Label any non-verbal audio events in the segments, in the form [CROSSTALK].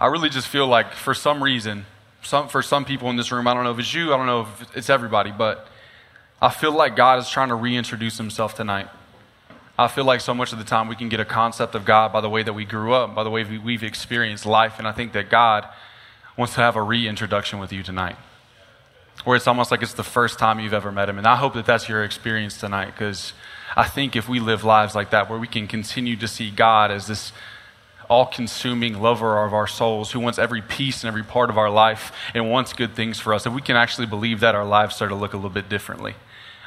I really just feel like for some reason, some, for some people in this room, I don't know if it's you, I don't know if it's everybody, but I feel like God is trying to reintroduce himself tonight. I feel like so much of the time we can get a concept of God by the way that we grew up, by the way we've experienced life, and I think that God wants to have a reintroduction with you tonight. Where it's almost like it's the first time you've ever met him. And I hope that that's your experience tonight because I think if we live lives like that, where we can continue to see God as this all consuming lover of our souls who wants every piece and every part of our life and wants good things for us, if we can actually believe that, our lives start to look a little bit differently.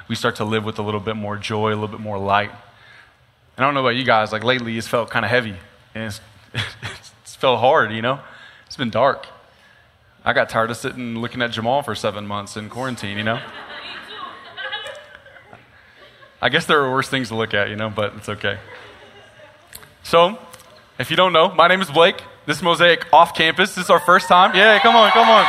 We start to live with a little bit more joy, a little bit more light. And I don't know about you guys, like lately it's felt kind of heavy and it's, [LAUGHS] it's felt hard, you know? It's been dark. I got tired of sitting looking at Jamal for seven months in quarantine, you know? [LAUGHS] I guess there are worse things to look at, you know, but it's okay. So, if you don't know, my name is Blake. This is Mosaic off campus. This is our first time. Yeah, come on, come on.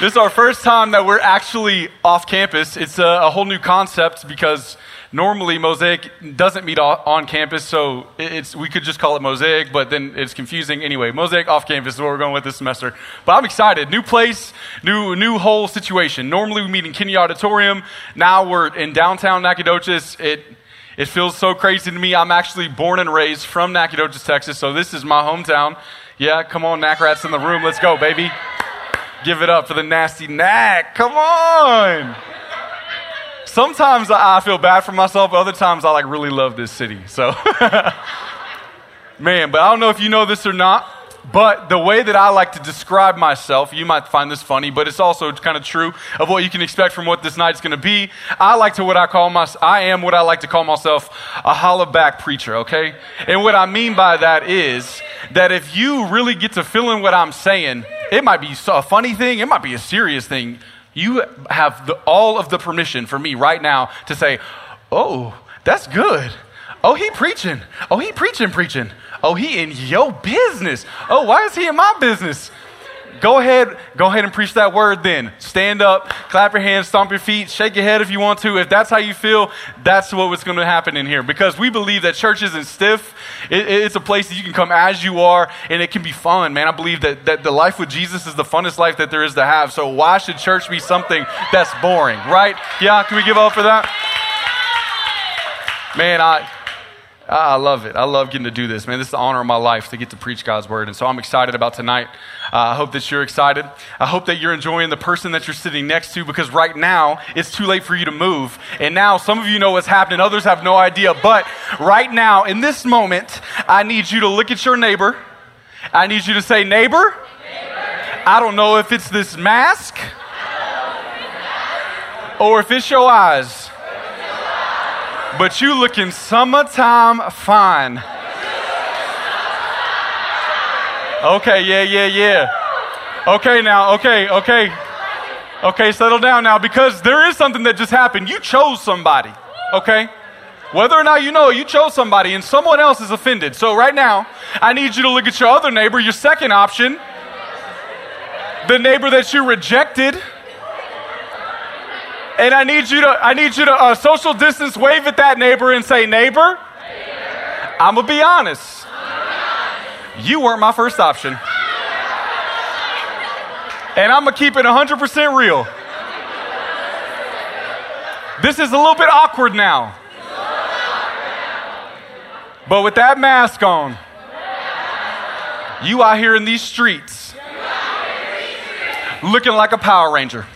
This is our first time that we're actually off campus. It's a, a whole new concept because normally Mosaic doesn't meet on campus, so it's, we could just call it Mosaic, but then it's confusing. Anyway, Mosaic off campus is what we're going with this semester. But I'm excited. New place, new, new whole situation. Normally we meet in Kinney Auditorium. Now we're in downtown Nacogdoches. It, it feels so crazy to me. I'm actually born and raised from Nacogdoches, Texas, so this is my hometown. Yeah, come on, Nac Rats in the room. Let's go, baby. Give it up for the nasty Nac. Come on. Sometimes I feel bad for myself, other times I like really love this city. So, [LAUGHS] man, but I don't know if you know this or not, but the way that I like to describe myself, you might find this funny, but it's also kind of true of what you can expect from what this night's going to be. I like to what I call my, I am what I like to call myself a hollaback preacher, okay? And what I mean by that is that if you really get to feeling what I'm saying, it might be a funny thing, it might be a serious thing you have the, all of the permission for me right now to say, oh, that's good. Oh, he preaching. Oh, he preaching, preaching. Oh, he in your business. Oh, why is he in my business? Go ahead, go ahead and preach that word then. Stand up, clap your hands, stomp your feet, shake your head if you want to. If that's how you feel, that's what's going to happen in here. Because we believe that church isn't stiff. It, it's a place that you can come as you are and it can be fun, man. I believe that, that the life with Jesus is the funnest life that there is to have. So why should church be something that's boring, right? Yeah, can we give up for that? Man, I, I love it. I love getting to do this, man. This is the honor of my life to get to preach God's word. And so I'm excited about tonight. Uh, I hope that you're excited. I hope that you're enjoying the person that you're sitting next to because right now it's too late for you to move. And now some of you know what's happening, others have no idea. But right now, in this moment, I need you to look at your neighbor. I need you to say, neighbor. I don't know if it's this mask or if it's your eyes. But you looking summertime fine. Okay, yeah, yeah, yeah. Okay, now, okay, okay. Okay, settle down now because there is something that just happened. You chose somebody, okay? Whether or not you know you chose somebody and someone else is offended. So, right now, I need you to look at your other neighbor, your second option, the neighbor that you rejected and I need you to, I need you to uh, social distance wave at that neighbor and say, neighbor, neighbor. I'm going to be honest. You weren't my first option. And I'm going to keep it 100% real. This is a little bit awkward now. But with that mask on, you out here in these streets looking like a Power Ranger.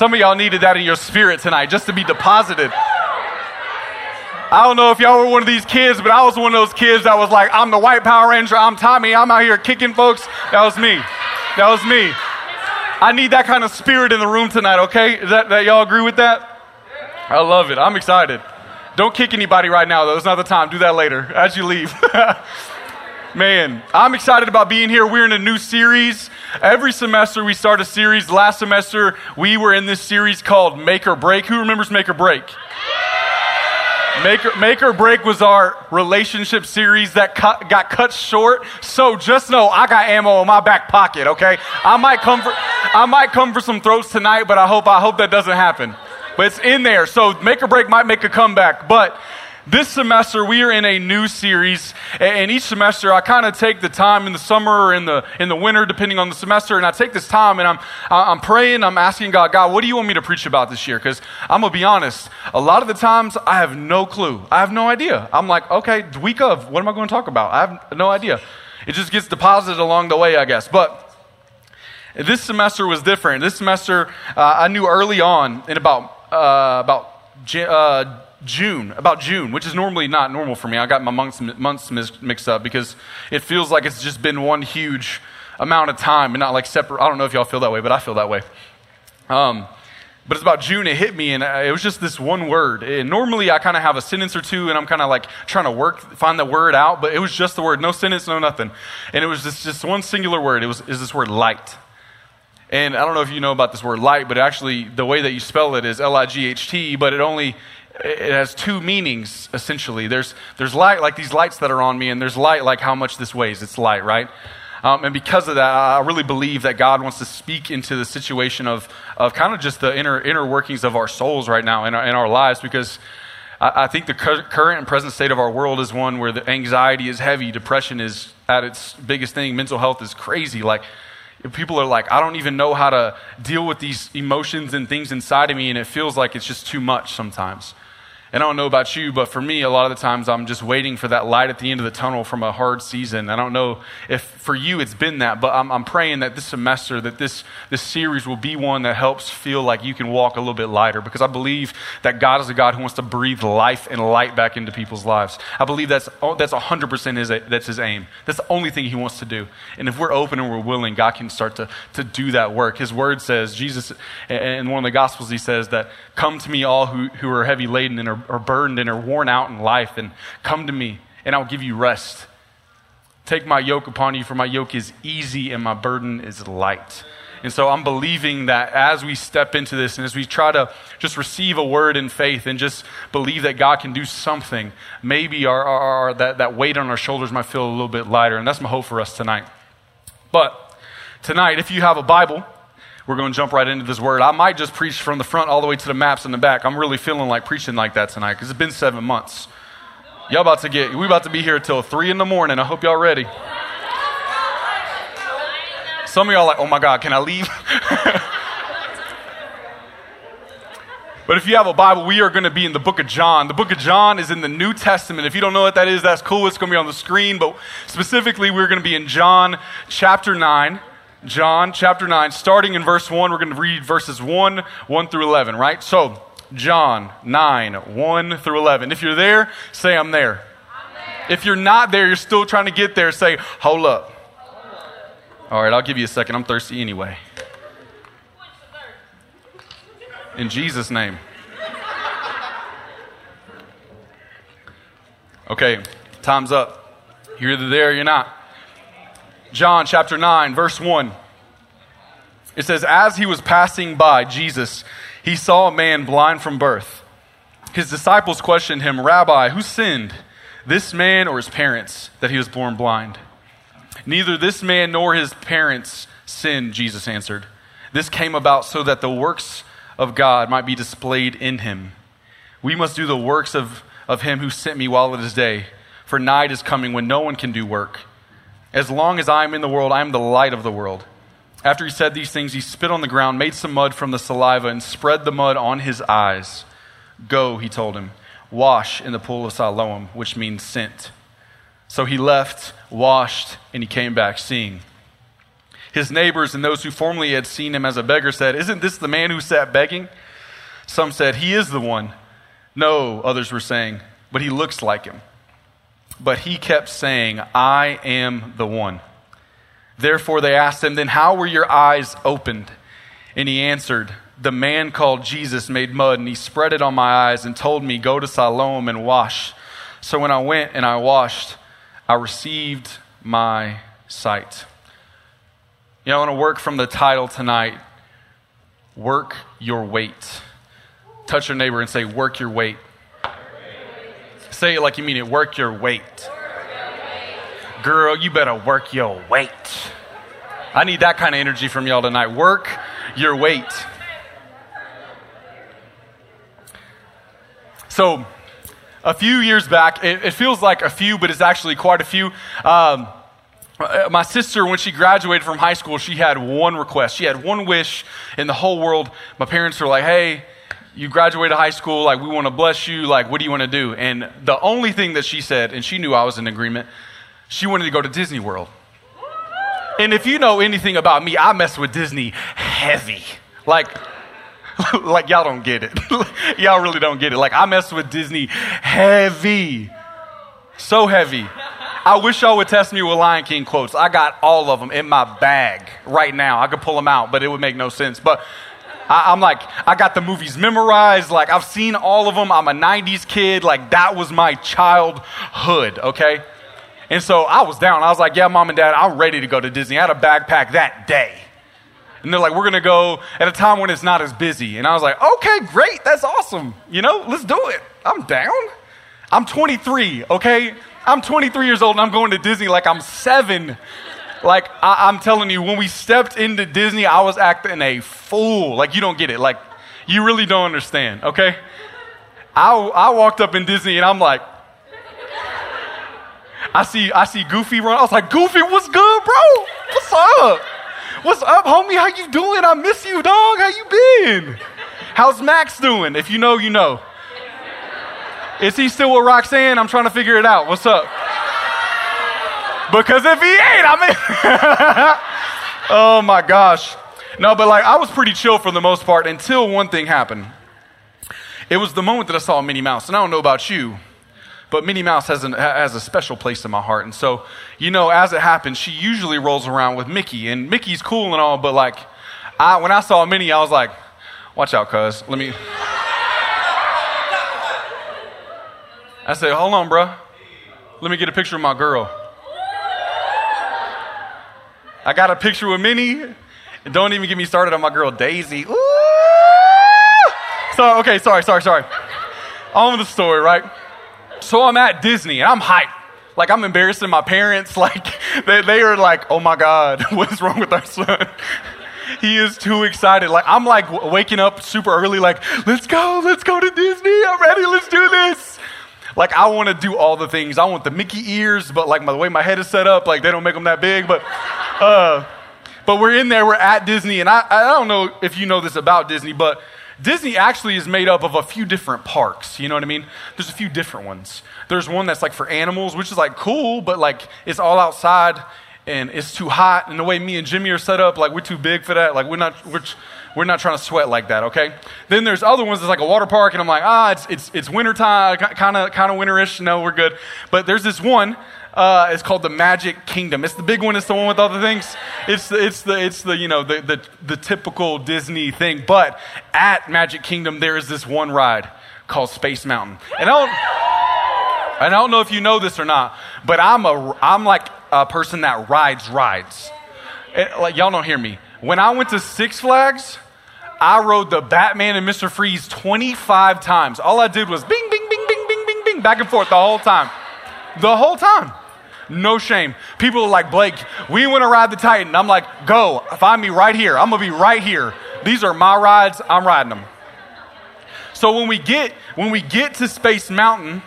Some of y'all needed that in your spirit tonight just to be deposited. I don't know if y'all were one of these kids, but I was one of those kids that was like, I'm the white Power Ranger, I'm Tommy, I'm out here kicking folks. That was me. That was me. I need that kind of spirit in the room tonight, okay? Is that, that y'all agree with that? I love it. I'm excited. Don't kick anybody right now, though. It's not the time. Do that later as you leave. [LAUGHS] Man, I'm excited about being here. We're in a new series. Every semester we start a series. Last semester we were in this series called Make or Break. Who remembers Make or Break? Make or, Make or Break was our relationship series that cut, got cut short. So just know I got ammo in my back pocket, okay? I might come for I might come for some throats tonight, but I hope I hope that doesn't happen. But it's in there. So Make or Break might make a comeback. But this semester we are in a new series, and each semester I kind of take the time in the summer or in the in the winter, depending on the semester, and I take this time and I'm I'm praying, I'm asking God, God, what do you want me to preach about this year? Because I'm gonna be honest, a lot of the times I have no clue, I have no idea. I'm like, okay, week of, what am I going to talk about? I have no idea. It just gets deposited along the way, I guess, but. This semester was different. This semester, uh, I knew early on, in about uh, about uh, June, about June, which is normally not normal for me. I got my months, months mixed up because it feels like it's just been one huge amount of time and not like separate. I don't know if y'all feel that way, but I feel that way. Um, but it's about June, it hit me, and it was just this one word. And normally I kind of have a sentence or two, and I'm kind of like trying to work, find the word out, but it was just the word, no sentence, no nothing. And it was just, just one singular word. It was is this word light. And I don't know if you know about this word light, but actually the way that you spell it is L I G H T, but it only it has two meanings essentially. There's there's light like these lights that are on me, and there's light like how much this weighs. It's light, right? Um, and because of that, I really believe that God wants to speak into the situation of, of kind of just the inner, inner workings of our souls right now in our, in our lives because I, I think the current and present state of our world is one where the anxiety is heavy, depression is at its biggest thing, mental health is crazy. Like, people are like, I don't even know how to deal with these emotions and things inside of me, and it feels like it's just too much sometimes. And I don't know about you, but for me, a lot of the times I'm just waiting for that light at the end of the tunnel from a hard season. I don't know if for you it's been that, but I'm, I'm, praying that this semester, that this, this series will be one that helps feel like you can walk a little bit lighter because I believe that God is a God who wants to breathe life and light back into people's lives. I believe that's, oh, that's 100% his, that's his aim. That's the only thing he wants to do. And if we're open and we're willing, God can start to, to do that work. His word says, Jesus, in one of the Gospels, he says that, Come to me, all who, who are heavy laden and are are, burdened and are worn out in life, and come to me, and I'll give you rest. Take my yoke upon you, for my yoke is easy and my burden is light. And so I'm believing that as we step into this and as we try to just receive a word in faith and just believe that God can do something, maybe our, our, our, that, that weight on our shoulders might feel a little bit lighter. And that's my hope for us tonight. But tonight, if you have a Bible, we're going to jump right into this word. I might just preach from the front all the way to the maps in the back. I'm really feeling like preaching like that tonight because it's been seven months. Y'all about to get, we about to be here till three in the morning. I hope y'all ready. Some of y'all like, oh my God, can I leave? [LAUGHS] But if you have a Bible, we are going to be in the book of John. The book of John is in the New Testament. If you don't know what that is, that's cool. It's going to be on the screen. But specifically, we're going to be in John chapter 9. John chapter 9, starting in verse 1. We're going to read verses 1, 1 through 11, right? So, John 9, 1 through 11. If you're there, say, I'm there. I'm there. If you're not there, you're still trying to get there, say, hold up. Hold up. All right, I'll give you a second. I'm thirsty anyway. In Jesus' name. Okay, time's up. You're either there or you're not. John chapter 9, verse 1. It says, As he was passing by, Jesus, he saw a man blind from birth. His disciples questioned him, Rabbi, who sinned, this man or his parents, that he was born blind? Neither this man nor his parents sinned, Jesus answered. This came about so that the works of God might be displayed in him. We must do the works of, of him who sent me while it is day, for night is coming when no one can do work. As long as I am in the world, I am the light of the world. After he said these things, he spit on the ground, made some mud from the saliva, and spread the mud on his eyes. Go, he told him, wash in the pool of Siloam, which means sent. So he left, washed, and he came back seeing. His neighbors and those who formerly had seen him as a beggar said, Isn't this the man who sat begging? Some said, He is the one. No, others were saying, but he looks like him. But he kept saying, I am the one. Therefore they asked him, Then how were your eyes opened? And he answered, The man called Jesus made mud, and he spread it on my eyes and told me, Go to Siloam and wash. So when I went and I washed, I received my sight. You know, I want to work from the title tonight Work Your Wait. Touch your neighbor and say, Work your wait. Say it like you mean it. Work your wait. Girl, you better work your wait. I need that kind of energy from y'all tonight. Work your wait. So, a few years back, it, it, feels like a few, but it's actually quite a few. Um, uh, my sister, when she graduated from high school, she had one request. She had one wish in the whole world. My parents were like, hey, you graduated high school, like, we want to bless you, like, what do you want to do? And the only thing that she said, and she knew I was in agreement, she wanted to go to Disney World. And if you know anything about me, I mess with Disney heavy. Like, [LAUGHS] like y'all don't get it. [LAUGHS] y'all really don't get it. Like I mess with Disney heavy. So heavy. I wish y'all would test me with Lion King quotes. I got all of them in my bag right now. I could pull them out, but it would make no sense. But I, am like, I got the movies memorized. Like, I've seen all of them. I'm a 90s kid. Like, that was my childhood, okay? And so I was down. I was like, yeah, mom and dad, I'm ready to go to Disney. I had a backpack that day. And they're like, we're going to go at a time when it's not as busy. And I was like, okay, great. That's awesome. You know, let's do it. I'm down. I'm 23, okay? I'm 23 years old and I'm going to Disney like I'm seven. Like, I- am telling you, when we stepped into Disney, I was acting a fool. Like, you don't get it. Like, you really don't understand, okay? I, I walked up in Disney and I'm like, I see, I see Goofy run. I was like, Goofy, what's good, bro? What's up? What's up, homie? How you doing? I miss you, dog. How you been? How's Max doing? If you know, you know. Is he still with Roxanne? I'm trying to figure it out. What's up? Because if he ain't, I mean, [LAUGHS] oh my gosh. No, but like I was pretty chill for the most part until one thing happened. It was the moment that I saw Minnie Mouse, and I don't know about you, but Minnie Mouse has, an, has a special place in my heart. And so, you know, as it happens, she usually rolls around with Mickey. And Mickey's cool and all, but like, I, when I saw Minnie, I was like, watch out, cuz. Let me. I said, hold on, bro. Let me get a picture of my girl. I got a picture with Minnie. Don't even get me started on my girl Daisy. Ooh! So, okay, sorry, sorry, sorry. On the story, right? So I'm at Disney and I'm hyped. Like I'm embarrassing my parents. [LAUGHS] Like they, they are like, oh my God, [LAUGHS] what is wrong with our son? [LAUGHS] he is too excited. Like I'm like waking up super early, like, let's go, let's go to Disney. I'm ready, let's do this. Like I want to do all the things. I want the Mickey ears, but like my, the way my head is set up, like they don't make them that big. But uh, but we're in there, we're at Disney, and I, I don't know if you know this about Disney, but Disney actually is made up of a few different parks. You know what I mean? There's a few different ones. There's one that's like for animals, which is like cool, but like it's all outside and it's too hot. And the way me and Jimmy are set up, like we're too big for that. Like we're not, we're, we're not trying to sweat like that, okay? Then there's other ones that's like a water park, and I'm like, ah, it's, it's, it's wintertime, kind of kind of winterish. No, we're good. But there's this one uh, it's called the Magic Kingdom. It's the big one. It's the one with all the things. It's the, it's the, it's the you know the, the, the typical Disney thing. But at Magic Kingdom, there is this one ride called Space Mountain, and I don't, and I don't know if you know this or not, but I'm a I'm like a person that rides rides. It, like y'all don't hear me. When I went to Six Flags, I rode the Batman and Mr. Freeze 25 times. All I did was bing, bing, bing, bing, bing, bing, bing, back and forth the whole time. The whole time. No shame. People are like, Blake, we want to ride the Titan. I'm like, go, find me right here. I'm going to be right here. These are my rides. I'm riding them. So when we get when we get to Space Mountain,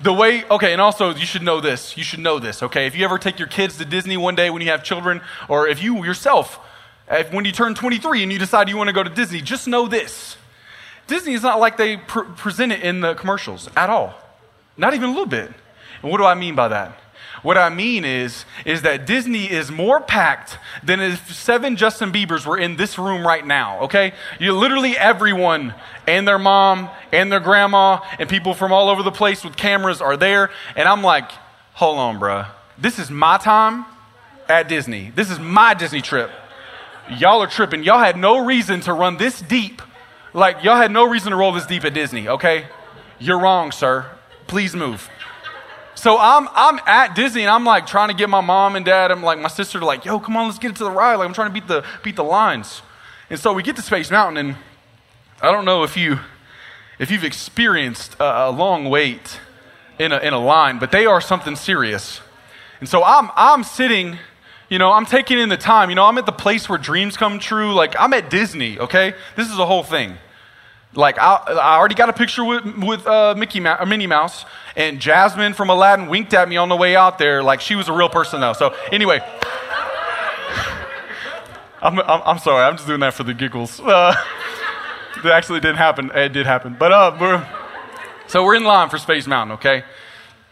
the way okay, and also you should know this. You should know this, okay? If you ever take your kids to Disney one day when you have children, or if you yourself, if, when you turn 23 and you decide you want to go to Disney, just know this. Disney is not like they pr- present it in the commercials at all. Not even a little bit. And what do I mean by that? What I mean is, is that Disney is more packed than if seven Justin Biebers were in this room right now, okay? You literally everyone and their mom and their grandma and people from all over the place with cameras are there. And I'm like, hold on, bruh. This is my time at Disney. This is my Disney trip. Y'all are tripping. Y'all had no reason to run this deep. Like, y'all had no reason to roll this deep at Disney, okay? You're wrong, sir. Please move. So I'm, I'm at Disney and I'm like trying to get my mom and dad and like my sister to like, yo, come on, let's get into the ride. Like I'm trying to beat the, beat the lines. And so we get to Space Mountain and I don't know if you, if you've experienced a, a long wait in a, in a line, but they are something serious. And so I'm, I'm sitting, you know, I'm taking in the time. You know, I'm at the place where dreams come true. Like I'm at Disney, okay? This is a whole thing. Like, I, I already got a picture with, with uh, Mickey Mouse, or Minnie Mouse, and Jasmine from Aladdin winked at me on the way out there like she was a real person, though. So, anyway. [LAUGHS] I'm, I'm, I'm, sorry, I'm just doing that for the giggles. Uh, [LAUGHS] it actually didn't happen. It did happen. But, uh, we're, so we're in line for Space Mountain, okay?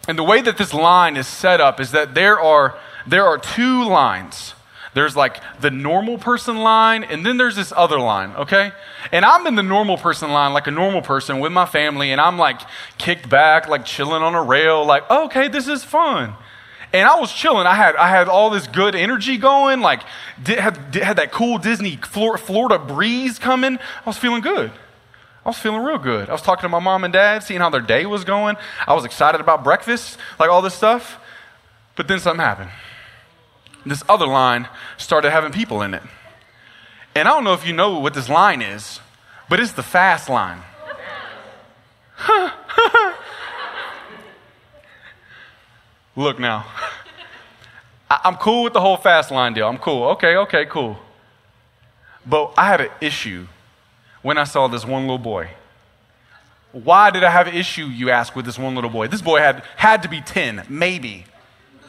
And the way that this line is set up is that there are, there are two lines. There's like the normal person line, and then there's this other line, okay? And I'm in the normal person line, like a normal person with my family, and I'm like kicked back, like chilling on a rail, like, okay, this is fun. And I was chilling. I had, I had all this good energy going, like, did, had, did, had that cool Disney Florida breeze coming. I was feeling good. I was feeling real good. I was talking to my mom and dad, seeing how their day was going. I was excited about breakfast, like all this stuff. But then something happened. This other line started having people in it. And I don't know if you know what this line is, but it's the fast line. [LAUGHS] Look now. I'm cool with the whole fast line deal. I'm cool. Okay, okay, cool. But I had an issue when I saw this one little boy. Why did I have an issue, you ask, with this one little boy? This boy had, had to be 10, maybe.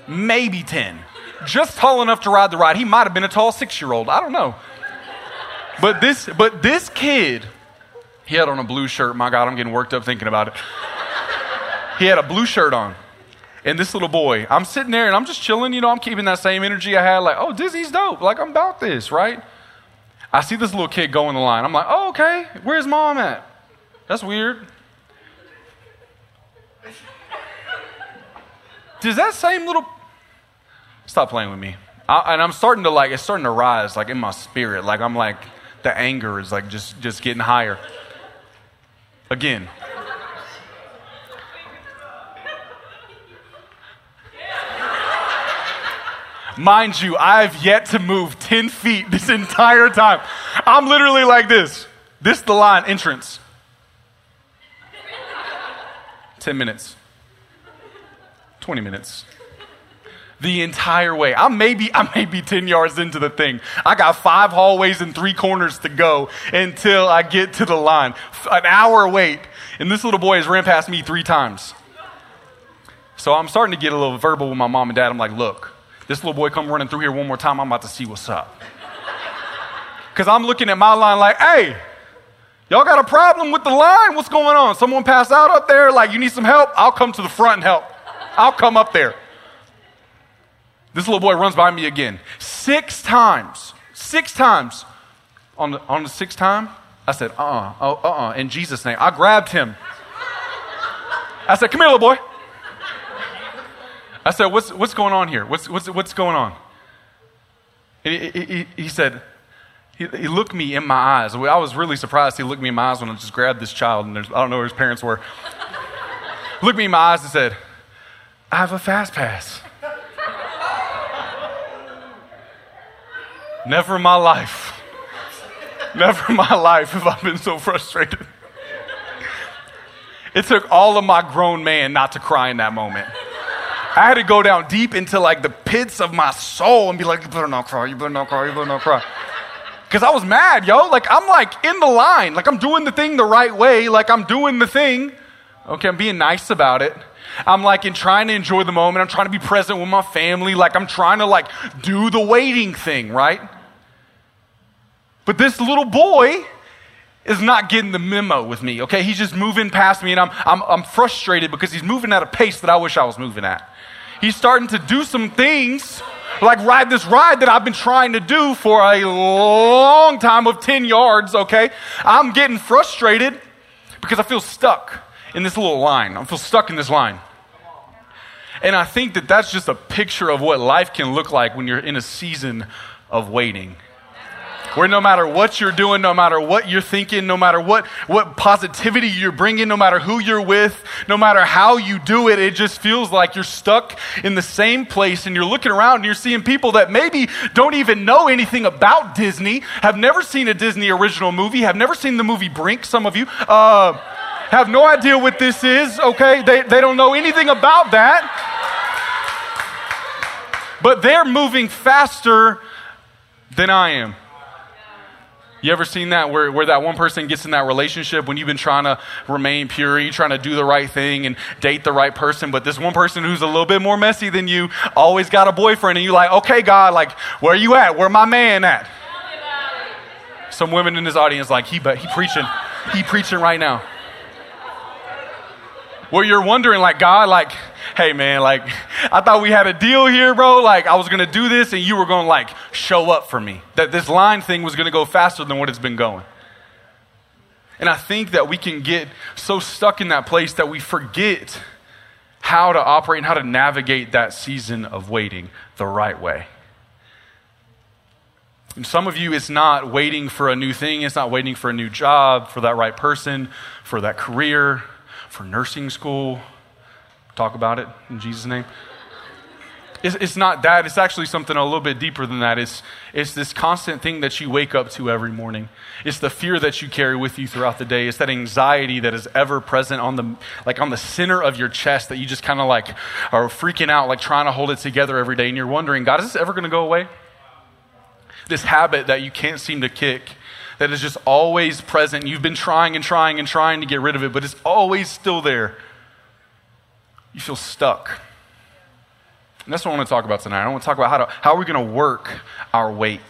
Maybe 10. Just tall enough to ride the ride. He might have been a tall six year old. I don't know. But this, but this kid, he had on a blue shirt. My God, I'm getting worked up thinking about it. He had a blue shirt on. And this little boy, I'm sitting there and I'm just chilling, you know, I'm keeping that same energy I had, like, oh, Disney's dope. Like, I'm about this, right? I see this little kid go in the line. I'm like, oh, okay, where's mom at? That's weird. Does that same little. Stop playing with me. I, and I'm starting to like, it's starting to rise, like in my spirit. Like, I'm like, the anger is like just, just getting higher. Again. Mind you, I've yet to move 10 feet this entire time. I'm literally like this. This is the line entrance. 10 minutes. 20 minutes. The entire way. I may be, I may be 10 yards into the thing. I got five hallways and three corners to go until I get to the line. An hour wait. And this little boy has ran past me three times. So I'm starting to get a little verbal with my mom and dad. I'm like, look, this little boy come running through here one more time, I'm about to see what's up. Because I'm looking at my line like, hey, y'all got a problem with the line? What's going on? Someone passed out up there? Like, you need some help? I'll come to the front and help. I'll come up there. This little boy runs by me again. Six times. Six times. On the, on the sixth time, I said, uh uh-uh, uh, uh uh, in Jesus' name. I grabbed him. I said, come here, little boy. I said, What's, what's going on here? What's, what's, what's going on? He, he, he said, he, he, looked me in my eyes. I was really surprised he looked me in my eyes when I just grabbed this child, and I don't know where his parents were. [LAUGHS] looked me in my eyes and said, I have a fast pass. Never in my life, [LAUGHS] never in my life have I been so frustrated. It took all of my grown man not to cry in that moment. I had to go down deep into like the pits of my soul and be like, you better not cry, you better not cry, you better not cry. Because I was mad, yo. Like, I'm like in the line. Like, I'm doing the thing the right way. Like, I'm doing the thing. Okay, I'm being nice about it. I'm like in trying to enjoy the moment. I'm trying to be present with my family. Like, I'm trying to like do the waiting thing, right? But this little boy is not getting the memo with me, okay? He's just moving past me, and I'm, I'm, I'm frustrated because he's moving at a pace that I wish I was moving at. He's starting to do some things like ride this ride that I've been trying to do for a long time of 10 yards, okay? I'm getting frustrated because I feel stuck in this little line. I feel stuck in this line. And I think that that's just a picture of what life can look like when you're in a season of waiting where no matter what you're doing, no matter what you're thinking, no matter what, what positivity you're bringing, no matter who you're with, no matter how you do it, it just feels like you're stuck in the same place and you're looking around and you're seeing people that maybe don't even know anything about Disney, have never seen a Disney original movie, have never seen the movie Brink, some of you. Uh, have no idea what this is, okay? They, they don't know anything about that. But they're moving faster than I am. You ever seen that where, where that one person gets in that relationship when you've been trying to remain pure, you're trying to do the right thing and date the right person, but this one person who's a little bit more messy than you always got a boyfriend, and you're like, okay, God, like, where you at? Where my man at? Some women in this audience like, he, but he preaching, he preaching right now. Where you're wondering, like, God, like, hey man, like, I thought we had a deal here, bro. Like, I was gonna do this and you were gonna, like, show up for me. That this line thing was gonna go faster than what it's been going. And I think that we can get so stuck in that place that we forget how to operate and how to navigate that season of waiting the right way. And some of you, it's not waiting for a new thing, it's not waiting for a new job, for that right person, for that career, for nursing school, talk about it in Jesus' name. It's, it's, not that. It's actually something a little bit deeper than that. It's, it's this constant thing that you wake up to every morning. It's the fear that you carry with you throughout the day. It's that anxiety that is ever present on the, like on the center of your chest that you just kind of like are freaking out, like trying to hold it together every day. And you're wondering, God, is this ever going to go away? This habit that you can't seem to kick that is just always present. You've been trying and trying and trying to get rid of it, but it's always still there you feel stuck. And that's what I want to talk about tonight. I want to talk about how, to, how are we going to work our wait?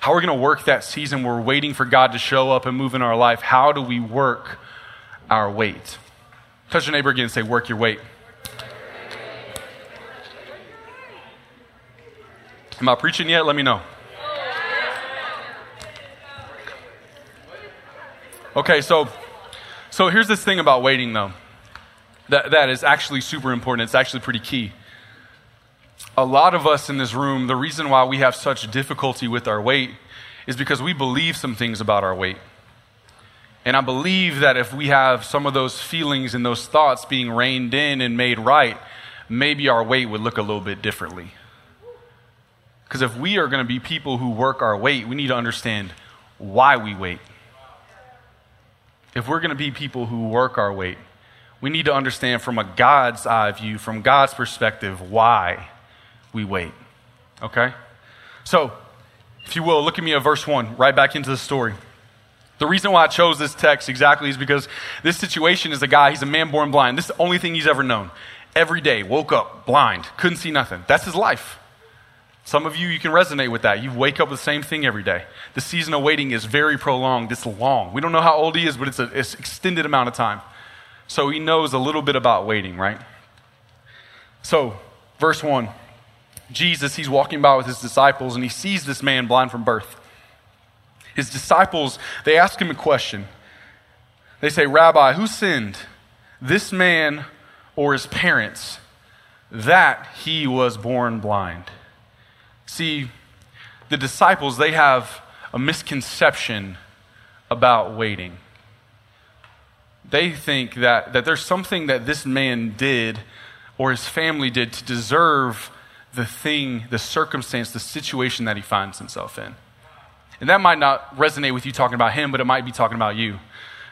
How we're we going to work that season we're waiting for God to show up and move in our life? How do we work our wait? Touch your neighbor again and say, Work your wait. Am I preaching yet? Let me know. Okay, so so here's this thing about waiting though that, that is actually super important. It's actually pretty key. A lot of us in this room, the reason why we have such difficulty with our wait is because we believe some things about our wait. And I believe that if we have some of those feelings and those thoughts being reined in and made right, maybe our wait would look a little bit differently. Because if we are going to be people who work our wait, we need to understand why we wait. If we're going to be people who work our wait, we need to understand from a God's eye view, from God's perspective, why we wait. Okay? So, if you will, look at me at verse 1, right back into the story. The reason why I chose this text exactly is because this situation is a guy, he's a man born blind. This is the only thing he's ever known. Every day, woke up blind, couldn't see nothing. That's his life. Some of you, you can resonate with that. You wake up with the same thing every day. The season of waiting is very prolonged, it's long. We don't know how old he is, but it's an extended amount of time. So he knows a little bit about waiting, right? So, verse 1 Jesus, he's walking by with his disciples and he sees this man blind from birth. His disciples, they ask him a question. They say, Rabbi, who sinned, this man or his parents, that he was born blind? See, the disciples, they have a misconception about waiting they think that, that there's something that this man did or his family did to deserve the thing, the circumstance, the situation that he finds himself in. And that might not resonate with you talking about him, but it might be talking about you.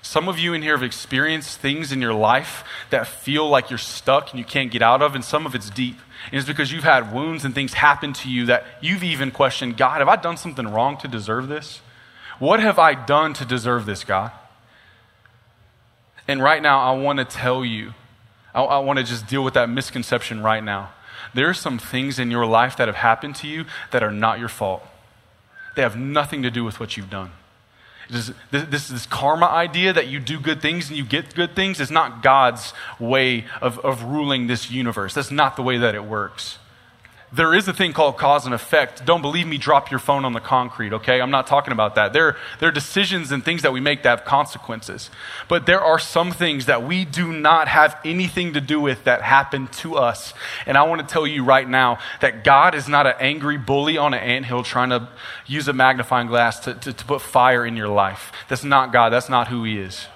Some of you in here have experienced things in your life that feel like you're stuck and you can't get out of, and some of it's deep. And it's because you've had wounds and things happen to you that you've even questioned God, have I done something wrong to deserve this? What have I done to deserve this, God? And right now, I want to tell you, I, I want to just deal with that misconception right now. There are some things in your life that have happened to you that are not your fault. They have nothing to do with what you've done. This, this, this karma idea that you do good things and you get good things is not God's way of, of ruling this universe. That's not the way that it works there is a thing called cause and effect. Don't believe me, drop your phone on the concrete, okay? I'm not talking about that. There, there are decisions and things that we make that have consequences. But there are some things that we do not have anything to do with that happen to us. And I want to tell you right now that God is not an angry bully on an anthill trying to use a magnifying glass to, to, to put fire in your life. That's not God. That's not who He is.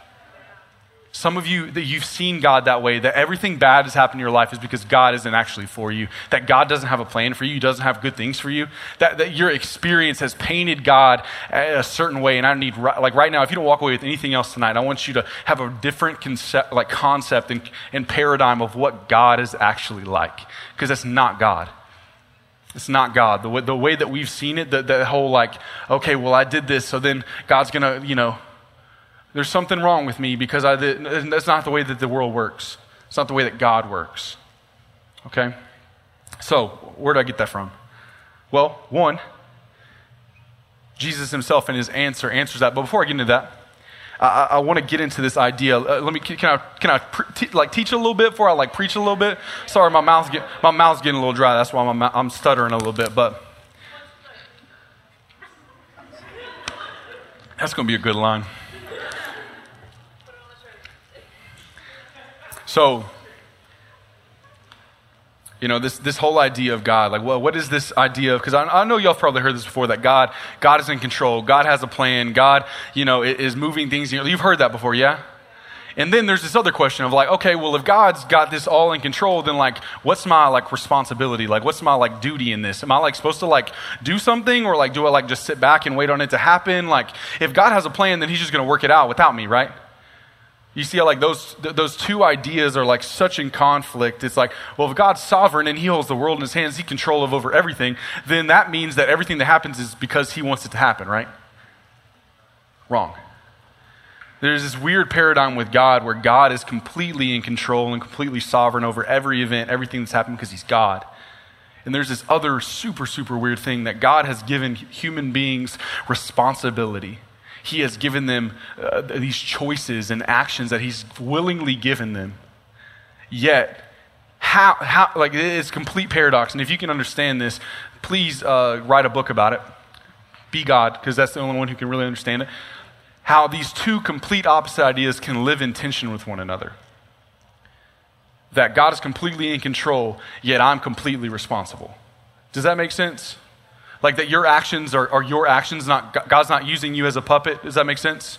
Some of you that you've seen God that way, that everything bad has happened in your life is because God isn't actually for you, that God doesn't have a plan for you, doesn't have good things for you, that, that your experience has painted God a certain way. And I need, like right now, if you don't walk away with anything else tonight, I want you to have a different concept, like concept and, and paradigm of what God is actually like, because that's not God. It's not God. The way, the way that we've seen it, the, the whole like, okay, well, I did this, so then God's going to, you know, there's something wrong with me because I. That's not the way that the world works. It's not the way that God works. Okay? So, where did I get that from? Well, one, Jesus himself in his answer answers that. But before I get into that, I, I want to get into this idea. Uh, let me can I can I pre- like teach a little bit before I like preach a little bit? Sorry, my mouth's get, my mouth's getting a little dry. That's why I'm, I'm stuttering a little bit. But that's going to be a good line. So you know, this, this whole idea of God, like, well, what is this idea of, because I, I, know y'all probably heard this before, that God, God is in control, God has a plan, God, you know, is moving things. You've heard that before, yeah? And then there's this other question of like, okay, well, if God's got this all in control, then like, what's my like responsibility? Like, what's my like duty in this? Am I like supposed to like do something or like do I like just sit back and wait on it to happen? Like, if God has a plan, then He's just going to work it out without me, right? You see how like those, th- those two ideas are like such in conflict. It's like, well, if God's sovereign and he holds the world in his hands, he control of over everything, then that means that everything that happens is because he wants it to happen, right? Wrong. There's this weird paradigm with God where God is completely in control and completely sovereign over every event, everything that's happened because he's God. And there's this other super, super weird thing that God has given human beings responsibility. He has given them uh, these choices and actions that He's willingly given them. Yet, how, how, like, it's complete paradox. And if you can understand this, please uh, write a book about it. Be God, because that's the only one who can really understand it. How these two complete opposite ideas can live in tension with one another. That God is completely in control, yet I'm completely responsible. Does that make sense? Like that your actions are, are your actions, not God's not using you as a puppet. Does that make sense?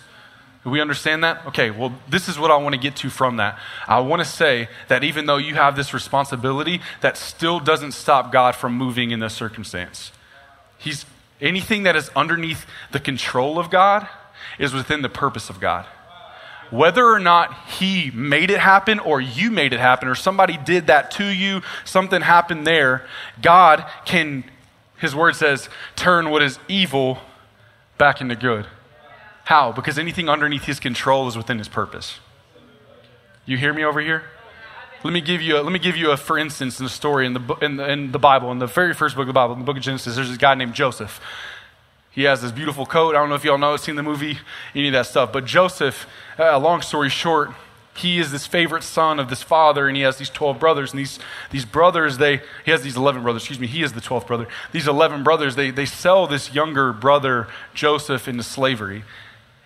Do we understand that? Okay, well, this is what I want to get to from that. I want to say that even though you have this responsibility, that still doesn't stop God from moving in this circumstance. He's anything that is underneath the control of God is within the purpose of God. Whether or not He made it happen, or you made it happen, or somebody did that to you, something happened there, God can his word says, turn what is evil back into good. How? Because anything underneath his control is within his purpose. You hear me over here? Let me give you a, let me give you a for instance in the story in the, in the, in the Bible, in the very first book of the Bible, in the book of Genesis, there's this guy named Joseph. He has this beautiful coat. I don't know if y'all know, seen the movie, any of that stuff. But Joseph, uh, long story short, he is this favorite son of this father, and he has these 12 brothers. And these, these brothers, they, he has these 11 brothers, excuse me, he is the 12th brother. These 11 brothers, they, they sell this younger brother, Joseph, into slavery.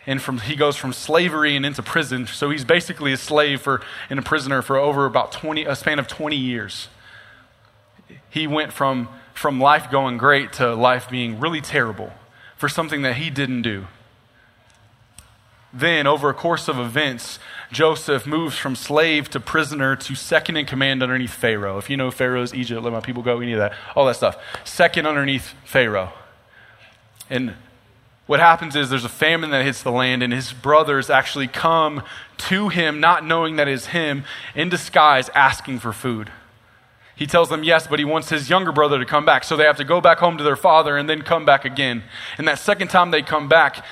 And from, he goes from slavery and into prison. So he's basically a slave for, and a prisoner for over about 20, a span of 20 years. He went from, from life going great to life being really terrible for something that he didn't do. Then, over a course of events, Joseph moves from slave to prisoner to second in command underneath Pharaoh. If you know Pharaoh's Egypt, let my people go, any of that, all that stuff. Second underneath Pharaoh. And what happens is there's a famine that hits the land, and his brothers actually come to him, not knowing that it's him, in disguise, asking for food. He tells them yes, but he wants his younger brother to come back. So they have to go back home to their father and then come back again. And that second time they come back,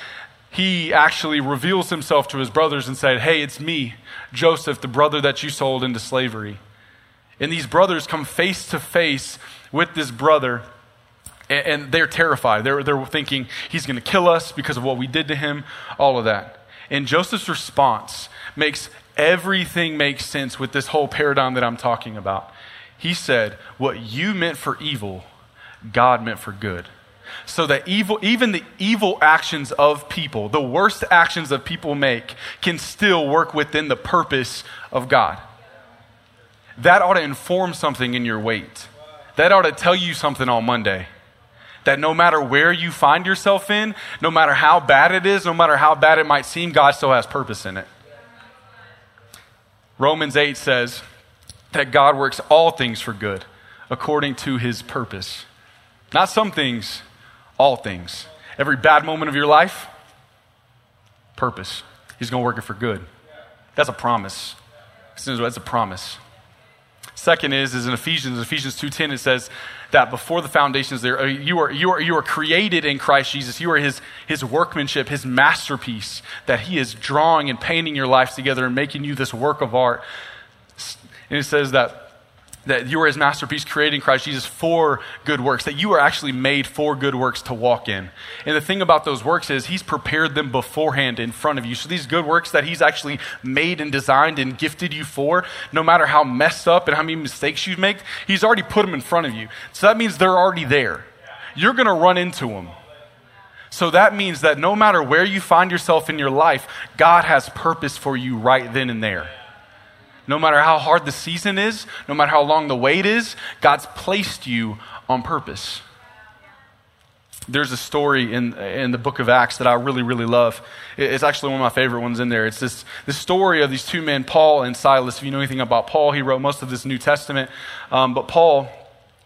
he actually reveals himself to his brothers and said, Hey, it's me, Joseph, the brother that you sold into slavery. And these brothers come face to face with this brother, and they're terrified. They're, they're thinking he's going to kill us because of what we did to him, all of that. And Joseph's response makes everything make sense with this whole paradigm that I'm talking about. He said, What you meant for evil, God meant for good so that evil, even the evil actions of people, the worst actions of people make, can still work within the purpose of God. That ought to inform something in your wait. That ought to tell you something on Monday. That no matter where you find yourself in, no matter how bad it is, no matter how bad it might seem, God still has purpose in it. Romans 8 says that God works all things for good according to his purpose. Not some things, all things. Every bad moment of your life, purpose. He's going to work it for good. That's a promise. That's a promise. Second is, is in Ephesians, Ephesians 2.10, it says that before the foundations there, uh, you are, you, are, you are created in Christ Jesus. You are his, his workmanship, his masterpiece, that he is drawing and painting your life together and making you this work of art. And it says that that you are his masterpiece created in Christ Jesus for good works, that you are actually made for good works to walk in. And the thing about those works is he's prepared them beforehand in front of you. So these good works that he's actually made and designed and gifted you for, no matter how messed up and how many mistakes you make, he's already put them in front of you. So that means they're already there. You're going to run into them. So that means that no matter where you find yourself in your life, God has purpose for you right then and there. No matter how hard the season is, no matter how long the wait is, God's placed you on purpose. There's a story in, in the book of Acts that I really, really love. It's actually one of my favorite ones in there. It's this, this story of these two men, Paul and Silas. If you know anything about Paul, he wrote most of this New Testament. Um, but Paul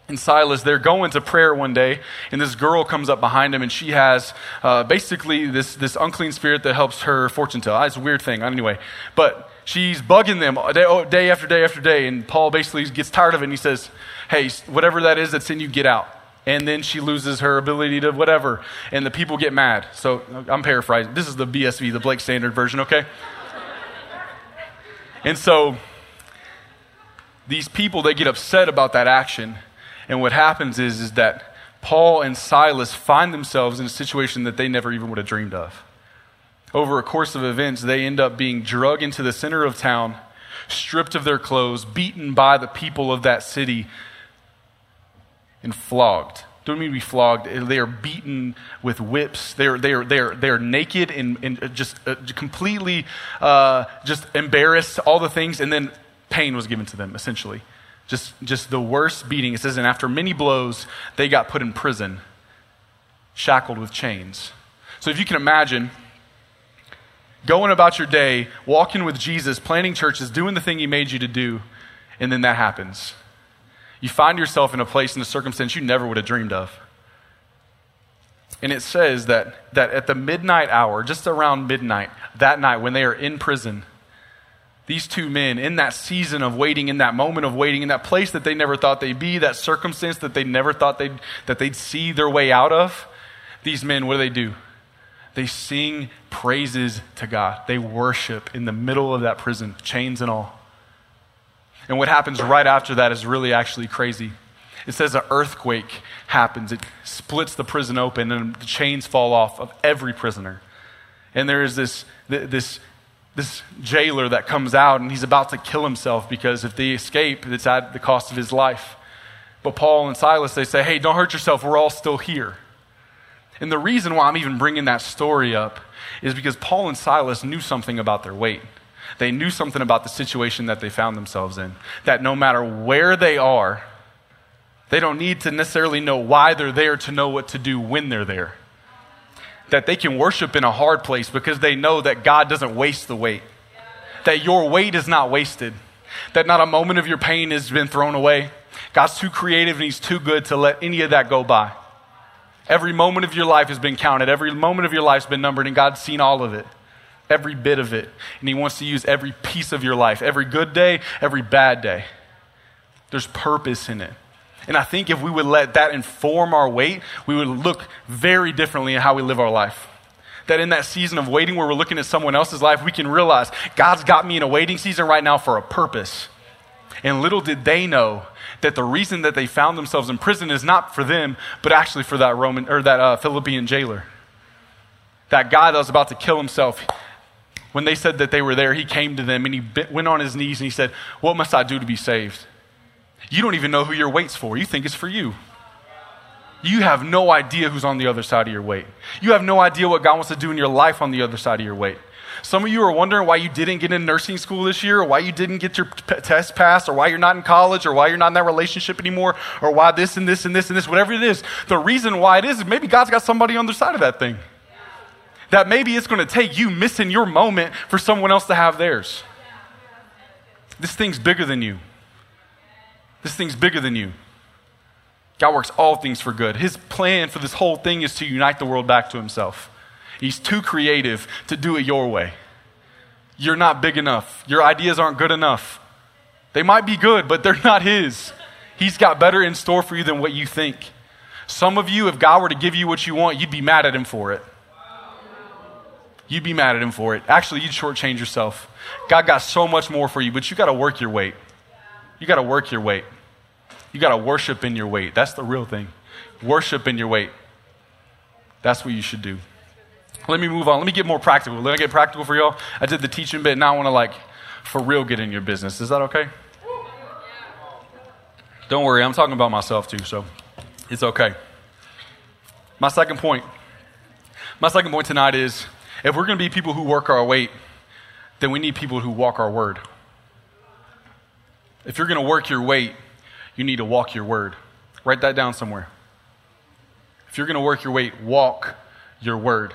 and Silas, they're going to prayer one day, and this girl comes up behind him, and she has uh, basically this, this unclean spirit that helps her fortune tell. It's a weird thing, anyway. But she's bugging them day, oh, day after day after day. And Paul basically gets tired of it and he says, Hey, whatever that is that's in you, get out. And then she loses her ability to whatever. And the people get mad. So I'm paraphrasing. This is the BSV, the Blake Standard version, okay? and so these people, they get upset about that action. And what happens is, is that Paul and Silas find themselves in a situation that they never even would have dreamed of over a course of events, they end up being drugged into the center of town, stripped of their clothes, beaten by the people of that city, and flogged. Don't mean to be flogged. They are beaten with whips. They are, they are, they are, they are naked and, and just uh, completely uh, just embarrassed, all the things, and then pain was given to them, essentially. Just, just the worst beating. It says, and after many blows, they got put in prison, shackled with chains. So if you can imagine, going about your day, walking with Jesus, planting churches, doing the thing He made you to do, and then that happens. You find yourself in a place, in a circumstance you never would have dreamed of. And it says that, that at the midnight hour, just around midnight, that night when they are in prison, these two men, in that season of waiting, in that moment of waiting, in that place that they never thought they'd be, that circumstance that they never thought they'd, that they'd see their way out of, these men, what do they do? They sing praises to God. They worship in the middle of that prison, chains and all. And what happens right after that is really actually crazy. It says an earthquake happens. It splits the prison open and the chains fall off of every prisoner. And there is this, this, this jailer that comes out and he's about to kill himself because if they escape, it's at the cost of his life. But Paul and Silas, they say, hey, don't hurt yourself. We're all still here. And the reason why I'm even bringing that story up is because Paul and Silas knew something about their wait. They knew something about the situation that they found themselves in. That no matter where they are, they don't need to necessarily know why they're there to know what to do when they're there. That they can worship in a hard place because they know that God doesn't waste the wait. That your wait is not wasted. That not a moment of your pain has been thrown away. God's too creative and He's too good to let any of that go by. Every moment of your life has been counted. Every moment of your life has been numbered, and God's seen all of it, every bit of it. And He wants to use every piece of your life, every good day, every bad day. There's purpose in it. And I think if we would let that inform our wait, we would look very differently at how we live our life. That in that season of waiting where we're looking at someone else's life, we can realize God's got me in a waiting season right now for a purpose. And little did they know that the reason that they found themselves in prison is not for them, but actually for that Roman or that uh, Philippian jailer. That guy that was about to kill himself. When they said that they were there, he came to them and he went on his knees and he said, What must I do to be saved? You don't even know who your wait's for. You think it's for you. You have no idea who's on the other side of your wait. You have no idea what God wants to do in your life on the other side of your wait. Some of you are wondering why you didn't get in nursing school this year, or why you didn't get your p- test passed, or why you're not in college, or why you're not in that relationship anymore, or why this and this and this and this, whatever it is. The reason why it is is maybe God's got somebody on the side of that thing. That maybe it's going to take you missing your moment for someone else to have theirs. This thing's bigger than you. This thing's bigger than you. God works all things for good. His plan for this whole thing is to unite the world back to himself. He's too creative to do it your way. You're not big enough. Your ideas aren't good enough. They might be good, but they're [LAUGHS] not His. He's got better in store for you than what you think. Some of you, if God were to give you what you want, you'd be mad at Him for it. You'd be mad at Him for it. Actually, you'd shortchange yourself. God got so much more for you, but you got to work your wait. You got to work your wait. You got to worship in your wait. That's the real thing. Worship in your wait. That's what you should do. Let me move on. Let me get more practical. Let me get practical for y'all. I did the teaching bit. Now I want to like for real get in your business. Is that okay? Don't worry, I'm talking about myself too, so it's okay. My second point. My second point tonight is if we're going to be people who work our wait, then we need people who walk our word. If you're going to work your wait, you need to walk your word. Write that down somewhere. If you're going to work your wait, walk your word.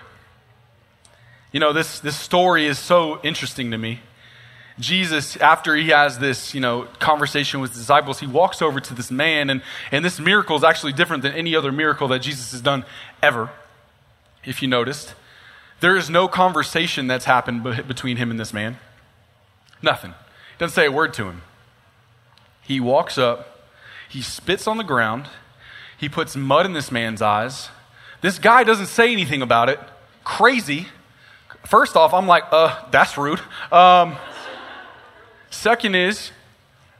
You know, this, this story is so interesting to me. Jesus, after he has this, you know, conversation with disciples, he walks over to this man, and, and this miracle is actually different than any other miracle that Jesus has done ever, if you noticed. There is no conversation that's happened between him and this man. Nothing. He doesn't say a word to him. He walks up, he spits on the ground, he puts mud in this man's eyes. This guy doesn't say anything about it. Crazy. First off, I'm like, uh, that's rude. Um, second is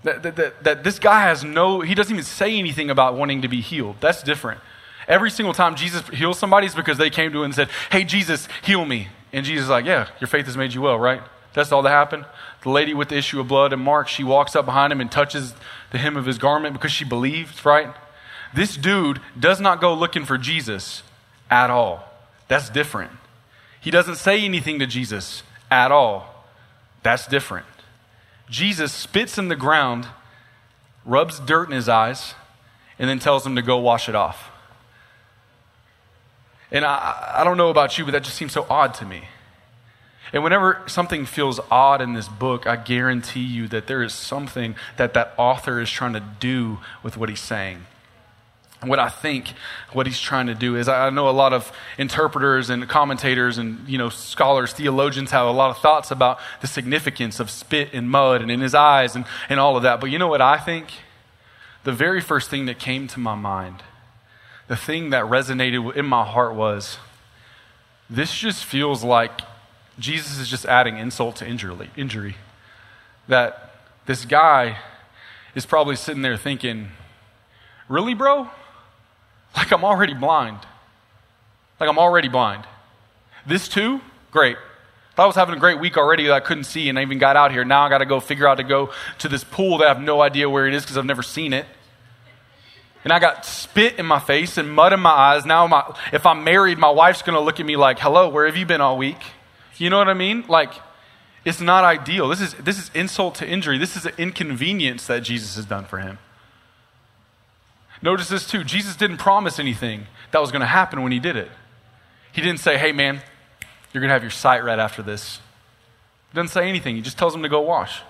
that, that, that, this guy has no, he doesn't even say anything about wanting to be healed. That's different. Every single time Jesus heals somebody is because they came to him and said, Hey, Jesus, heal me. And Jesus is like, Yeah, your faith has made you well, right? That's all that happened. The lady with the issue of blood and Mark, she walks up behind him and touches the hem of his garment because she believes, right? This dude does not go looking for Jesus at all. That's different. He doesn't say anything to Jesus at all. That's different. Jesus spits in the ground, rubs dirt in his eyes, and then tells him to go wash it off. And I, I don't know about you, but that just seems so odd to me. And whenever something feels odd in this book, I guarantee you that there is something that that author is trying to do with what he's saying what I think what he's trying to do is I know a lot of interpreters and commentators and you know scholars, theologians have a lot of thoughts about the significance of spit and mud and in his eyes and, and all of that. But you know what I think? The very first thing that came to my mind, the thing that resonated in my heart was this just feels like Jesus is just adding insult to injury. injury. That this guy is probably sitting there thinking, Really, bro? Like I'm already blind. Like I'm already blind. This too? Great. I was having a great week already that I couldn't see, and I even got out here. Now I got to go figure out to go to this pool that I have no idea where it is because I've never seen it. And I got spit in my face and mud in my eyes. Now, my, if I'm married, my wife's going to look at me like, hello, where have you been all week? You know what I mean? Like, it's not ideal. This is, this is insult to injury. This is an inconvenience that Jesus has done for him. Notice this too Jesus didn't promise anything that was going to happen when he did it. He didn't say, hey, man, you're going to have your sight right after this. He doesn't say anything. He just tells him to go wash.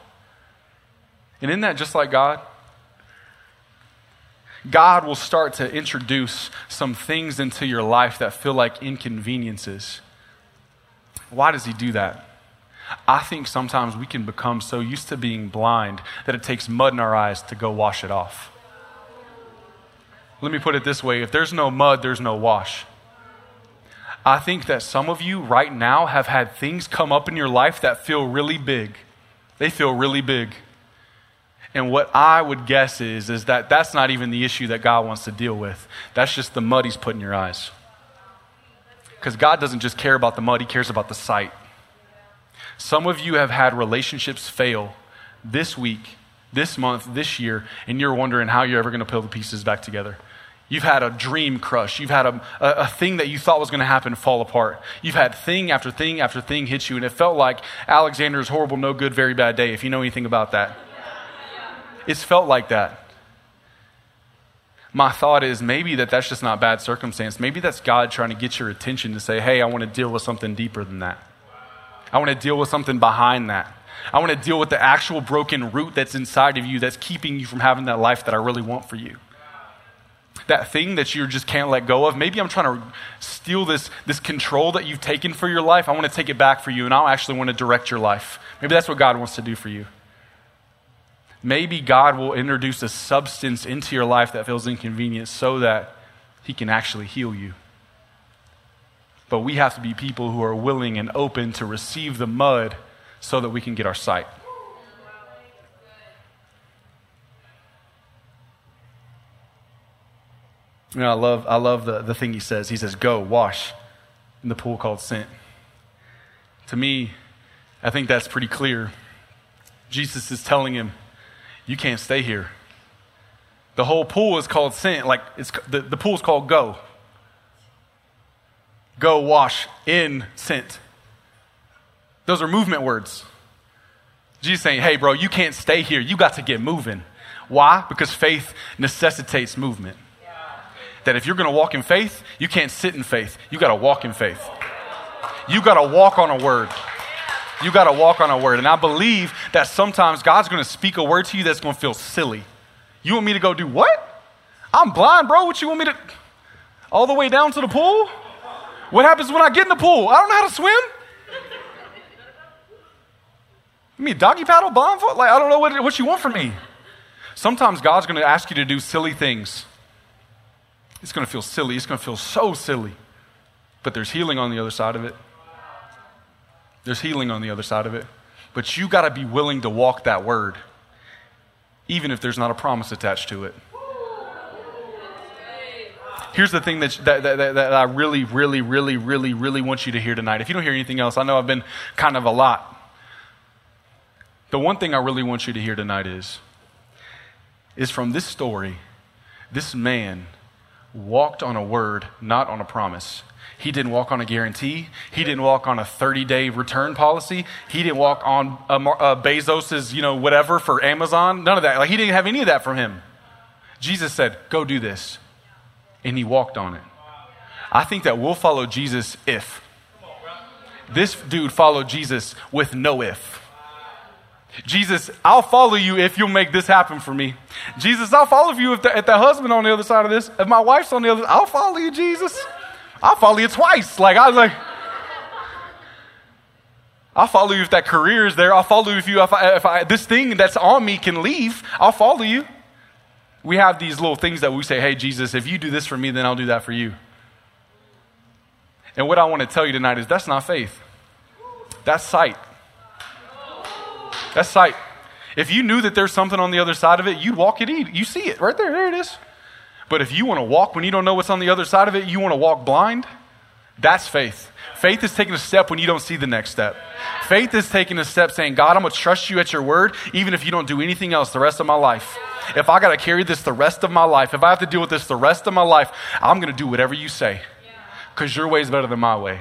And isn't that just like God? God will start to introduce some things into your life that feel like inconveniences. Why does He do that? I think sometimes we can become so used to being blind that it takes mud in our eyes to go wash it off. Let me put it this way if there's no mud, there's no wash. I think that some of you right now have had things come up in your life that feel really big. They feel really big. And what I would guess is, is that that's not even the issue that God wants to deal with. That's just the mud He's put in your eyes. Because God doesn't just care about the mud, He cares about the sight. Some of you have had relationships fail this week, this month, this year, and you're wondering how you're ever going to put the pieces back together. You've had a dream crush. You've had a, a, a thing that you thought was going to happen fall apart. You've had thing after thing after thing hit you, and it felt like Alexander's horrible, no good, very bad day, if you know anything about that. It's felt like that. My thought is maybe that that's just not bad circumstance. Maybe that's God trying to get your attention to say, hey, I want to deal with something deeper than that. I want to deal with something behind that. I want to deal with the actual broken root that's inside of you that's keeping you from having that life that I really want for you that thing that you just can't let go of. Maybe I'm trying to steal this, this control that you've taken for your life. I want to take it back for you, and I actually want to direct your life. Maybe that's what God wants to do for you. maybe God will introduce a substance into your life that feels inconvenient so that He can actually heal you. But we have to be people who are willing and open to receive the mud so that we can get our sight. You know, I love, I love the, the thing he says. He says, Go, wash in the pool called Sent. To me, I think that's pretty clear. Jesus is telling him, You can't stay here. The whole pool is called Sent. Like, it's, the, the pool is called Go. Go wash in Sent. Those are movement words. Jesus saying, Hey, bro, you can't stay here. You got to get moving. Why? Because faith necessitates movement that if you're going to walk in faith, you can't sit in faith. You got to walk in faith. You got to walk on a word. You got to walk on a word. And I believe that sometimes God's going to speak a word to you that's going to feel silly. You want me to go do what? I'm blind, bro. What you want me to? All the way down to the pool? What happens when I get in the pool? I don't know how to swim. You mean doggy paddle, blindfold? Like, I don't know what, what you want from me. Sometimes God's going to ask you to do silly things. It's going to feel silly. It's going to feel so silly. But there's healing on the other side of it. There's healing on the other side of it. But you got to be willing to walk that word, even if there's not a promise attached to it. Here's the thing that, that, that, that I really, really, really, really, really want you to hear tonight. If you don't hear anything else, I know I've been kind of a lot. The one thing I really want you to hear tonight is, is from this story, this man walked on a word, not on a promise. He didn't walk on a guarantee. He didn't walk on a 30 day return policy. He didn't walk on a, a uh, Bezos's, you know, whatever for Amazon. None of that. Like, he didn't have any of that from him. Jesus said, Go do this. And he walked on it. I think that we'll follow Jesus if. This dude followed Jesus with no if. Jesus, I'll follow you if you'll make this happen for me. Jesus, I'll follow you if the, if the husband on the other side of this, if my wife's on the other, I'll follow you, Jesus. I'll follow you twice. Like I was like, I'll follow you if that career is there. I'll follow you if you if, I, if I, this thing that's on me can leave. I'll follow you. We have these little things that we say, "Hey, Jesus, if you do this for me, then I'll do that for you." And what I want to tell you tonight is that's not faith. That's sight. That's sight. If you knew that there's something on the other side of it, you'd walk it, you see it right there. There it is. But if you want to walk when you don't know what's on the other side of it, you want to walk blind, that's faith. Faith is taking a step when you don't see the next step. Faith is taking a step saying, God, I'm going to trust you at your word, even if you don't do anything else the rest of my life. If I got to carry this the rest of my life, if I have to deal with this the rest of my life, I'm going to do whatever you say because your way is better than my way.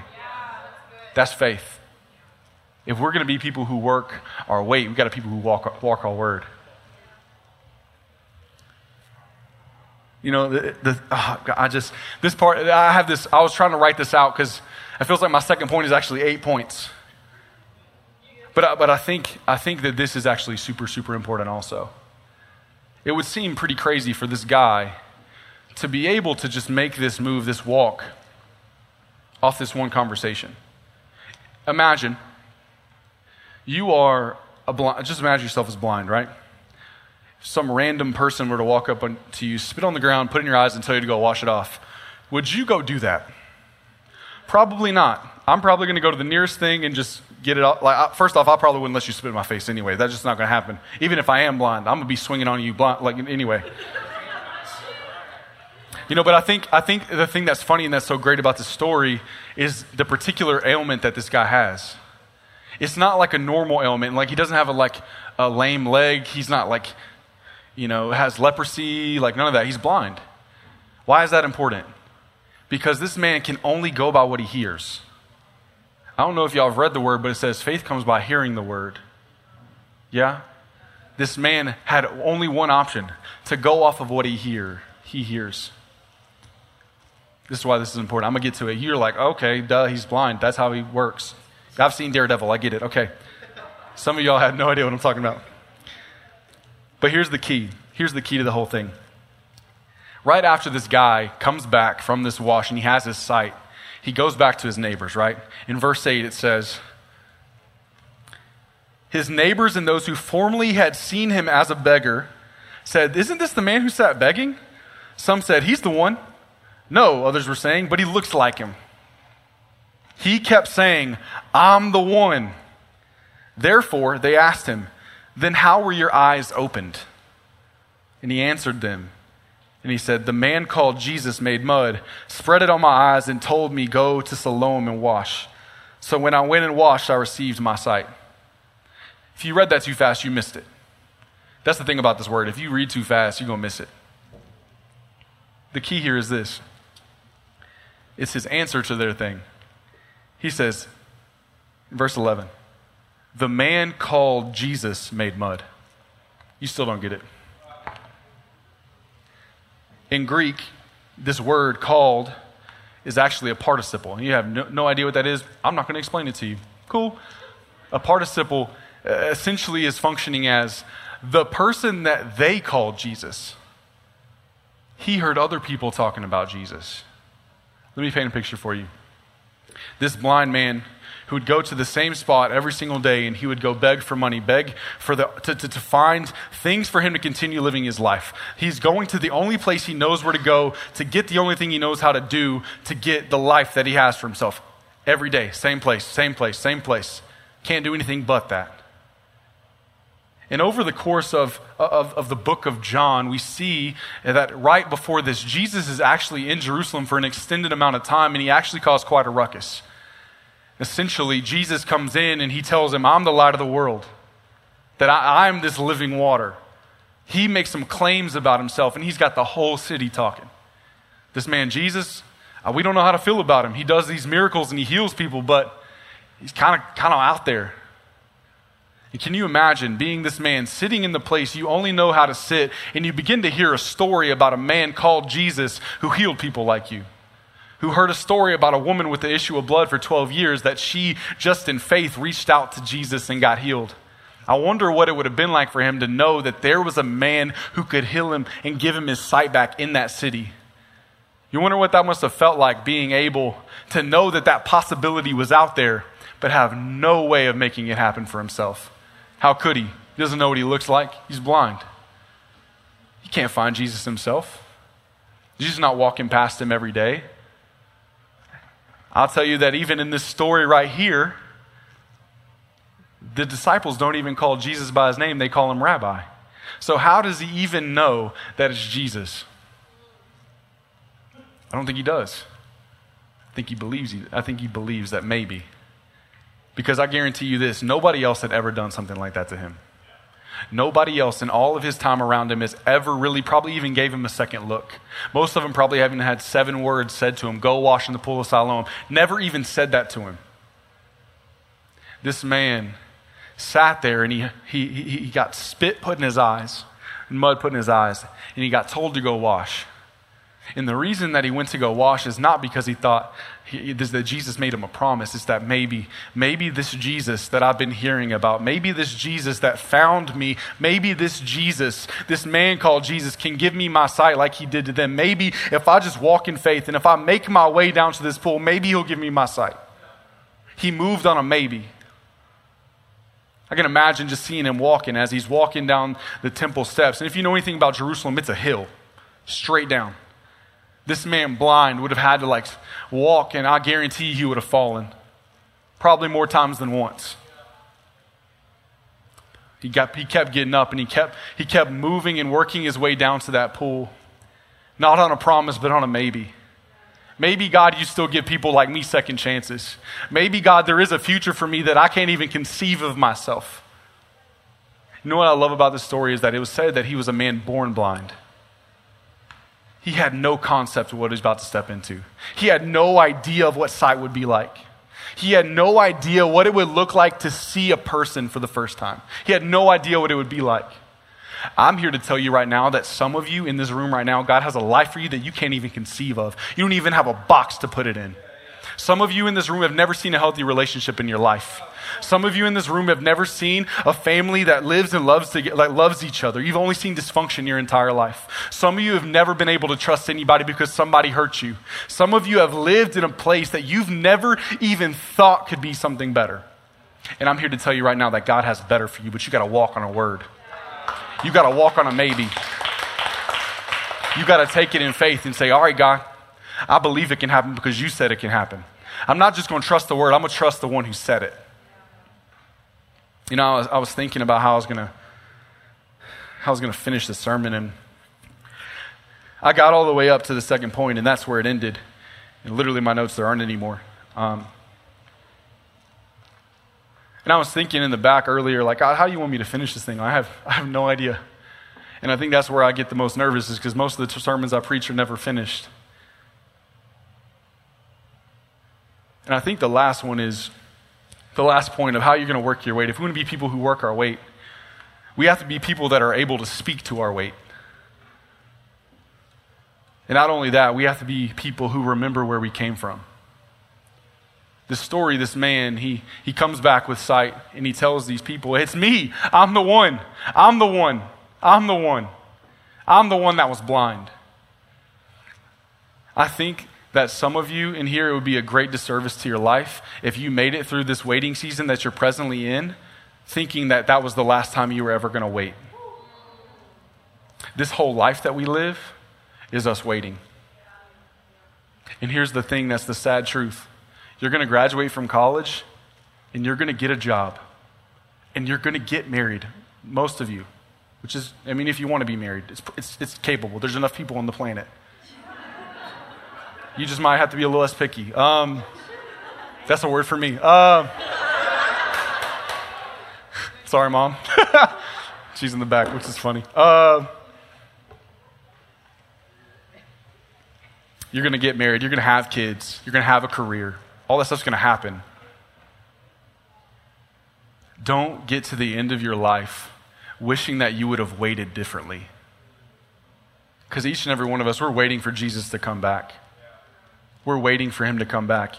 That's faith. If we're going to be people who work our wait, we've got to people who walk, walk our word. You know, the, the oh, I just, this part, I have this, I was trying to write this out because it feels like my second point is actually eight points. But, but I, think, I think that this is actually super, super important also. It would seem pretty crazy for this guy to be able to just make this move, this walk, off this one conversation. Imagine you are a blind, just imagine yourself as blind, right? If some random person were to walk up to you, spit on the ground, put in your eyes, and tell you to go wash it off. Would you go do that? Probably not. I'm probably going to go to the nearest thing and just get it off. Like, first off, I probably wouldn't let you spit in my face anyway. That's just not going to happen. Even if I am blind, I'm going to be swinging on you blind, like anyway. You know, but I think, I think the thing that's funny and that's so great about this story is the particular ailment that this guy has. It's not like a normal ailment. Like he doesn't have a like a lame leg. He's not like, you know, has leprosy, like none of that. He's blind. Why is that important? Because this man can only go by what he hears. I don't know if y'all have read the word, but it says faith comes by hearing the word. Yeah? This man had only one option to go off of what he hear he hears. This is why this is important. I'm gonna get to it. You're like, okay, duh, he's blind. That's how he works. I've seen Daredevil. I get it. Okay. Some of y'all have no idea what I'm talking about. But here's the key. Here's the key to the whole thing. Right after this guy comes back from this wash and he has his sight, he goes back to his neighbors, right? In verse 8, it says, His neighbors and those who formerly had seen him as a beggar said, Isn't this the man who sat begging? Some said, He's the one. No, others were saying, but he looks like him. He kept saying, I'm the one. Therefore, they asked him, Then how were your eyes opened? And he answered them, and he said, The man called Jesus made mud, spread it on my eyes, and told me, Go to Siloam and wash. So when I went and washed, I received my sight. If you read that too fast, you missed it. That's the thing about this word. If you read too fast, you're going to miss it. The key here is this it's his answer to their thing. He says, verse 11, the man called Jesus made mud. You still don't get it. In Greek, this word called is actually a participle. And you have no, no idea what that is. I'm not going to explain it to you. Cool. A participle uh, essentially is functioning as the person that they called Jesus. He heard other people talking about Jesus. Let me paint a picture for you. This blind man who would go to the same spot every single day and he would go beg for money, beg for the, to, to, to, find things for him to continue living his life. He's going to the only place he knows where to go to get the only thing he knows how to do to get the life that he has for himself. Every day, same place, same place, same place. Can't do anything but that. And over the course of, of, of, the book of John, we see that right before this, Jesus is actually in Jerusalem for an extended amount of time, and he actually caused quite a ruckus. Essentially, Jesus comes in and he tells him, I'm the light of the world, that I, I'm this living water. He makes some claims about himself, and he's got the whole city talking. This man, Jesus, uh, we don't know how to feel about him. He does these miracles and he heals people, but he's kind of kind of out there. Can you imagine being this man sitting in the place you only know how to sit, and you begin to hear a story about a man called Jesus who healed people like you? Who heard a story about a woman with the issue of blood for 12 years that she, just in faith, reached out to Jesus and got healed. I wonder what it would have been like for him to know that there was a man who could heal him and give him his sight back in that city. You wonder what that must have felt like being able to know that that possibility was out there, but have no way of making it happen for himself. How could he? He doesn't know what he looks like. He's blind. He can't find Jesus himself. Jesus not walking past him every day. I'll tell you that even in this story right here, the disciples don't even call Jesus by his name, they call him rabbi. So, how does he even know that it's Jesus? I don't think he does. I think he believes. He, I think he believes that maybe because I guarantee you this nobody else had ever done something like that to him. Nobody else in all of his time around him has ever really, probably even gave him a second look. Most of them probably haven't had seven words said to him go wash in the pool of Siloam. Never even said that to him. This man sat there and he, he, he got spit put in his eyes, and mud put in his eyes, and he got told to go wash. And the reason that he went to go wash is not because he thought he, that Jesus made him a promise. It's that maybe, maybe this Jesus that I've been hearing about, maybe this Jesus that found me, maybe this Jesus, this man called Jesus, can give me my sight like he did to them. Maybe if I just walk in faith and if I make my way down to this pool, maybe he'll give me my sight. He moved on a maybe. I can imagine just seeing him walking as he's walking down the temple steps. And if you know anything about Jerusalem, it's a hill, straight down. This man, blind, would have had to like walk, and I guarantee he would have fallen. Probably more times than once. He, got, he kept getting up and he kept, he kept moving and working his way down to that pool. Not on a promise, but on a maybe. Maybe, God, you still give people like me second chances. Maybe, God, there is a future for me that I can't even conceive of myself. You know what I love about this story is that it was said that he was a man born blind. He had no concept of what he was about to step into. He had no idea of what sight would be like. He had no idea what it would look like to see a person for the first time. He had no idea what it would be like. I'm here to tell you right now that some of you in this room right now, God has a life for you that you can't even conceive of. You don't even have a box to put it in. Some of you in this room have never seen a healthy relationship in your life. Some of you in this room have never seen a family that lives and loves to get, like, loves each other. You've only seen dysfunction your entire life. Some of you have never been able to trust anybody because somebody hurt you. Some of you have lived in a place that you've never even thought could be something better. And I'm here to tell you right now that God has better for you, but you got to walk on a word. You got to walk on a maybe. You got to take it in faith and say, All right, God, I believe it can happen because you said it can happen. I'm not just going to trust the word, I'm going to trust the one who said it. You know, I was, I was thinking about how I was going to how I was going to finish the sermon and I got all the way up to the second point and that's where it ended. And literally my notes there aren't anymore. Um, and I was thinking in the back earlier, like, how do you want me to finish this thing? I have, I have no idea. And I think that's where I get the most nervous, is because most of the sermons I preach are never finished. And I think the last one is the last point of how you're going to work your wait. If we want to be people who work our wait, we have to be people that are able to speak to our wait. And not only that, we have to be people who remember where we came from. This story, this man, he, he comes back with sight and he tells these people, It's me. I'm the one. I'm the one. I'm the one. I'm the one that was blind. I think that some of you in here, it would be a great disservice to your life if you made it through this waiting season that you're presently in, thinking that that was the last time you were ever going to wait. This whole life that we live is us waiting. And here's the thing that's the sad truth you're going to graduate from college and you're going to get a job and you're going to get married, most of you, which is, I mean, if you want to be married, it's, it's, it's capable. There's enough people on the planet. You just might have to be a little less picky. Um, that's a word for me. Uh, sorry, mom. [LAUGHS] She's in the back, which is funny. Uh, you're going to get married. You're going to have kids. You're going to have a career. All that stuff's going to happen. Don't get to the end of your life wishing that you would have waited differently. Because each and every one of us, we're waiting for Jesus to come back. We're waiting for him to come back.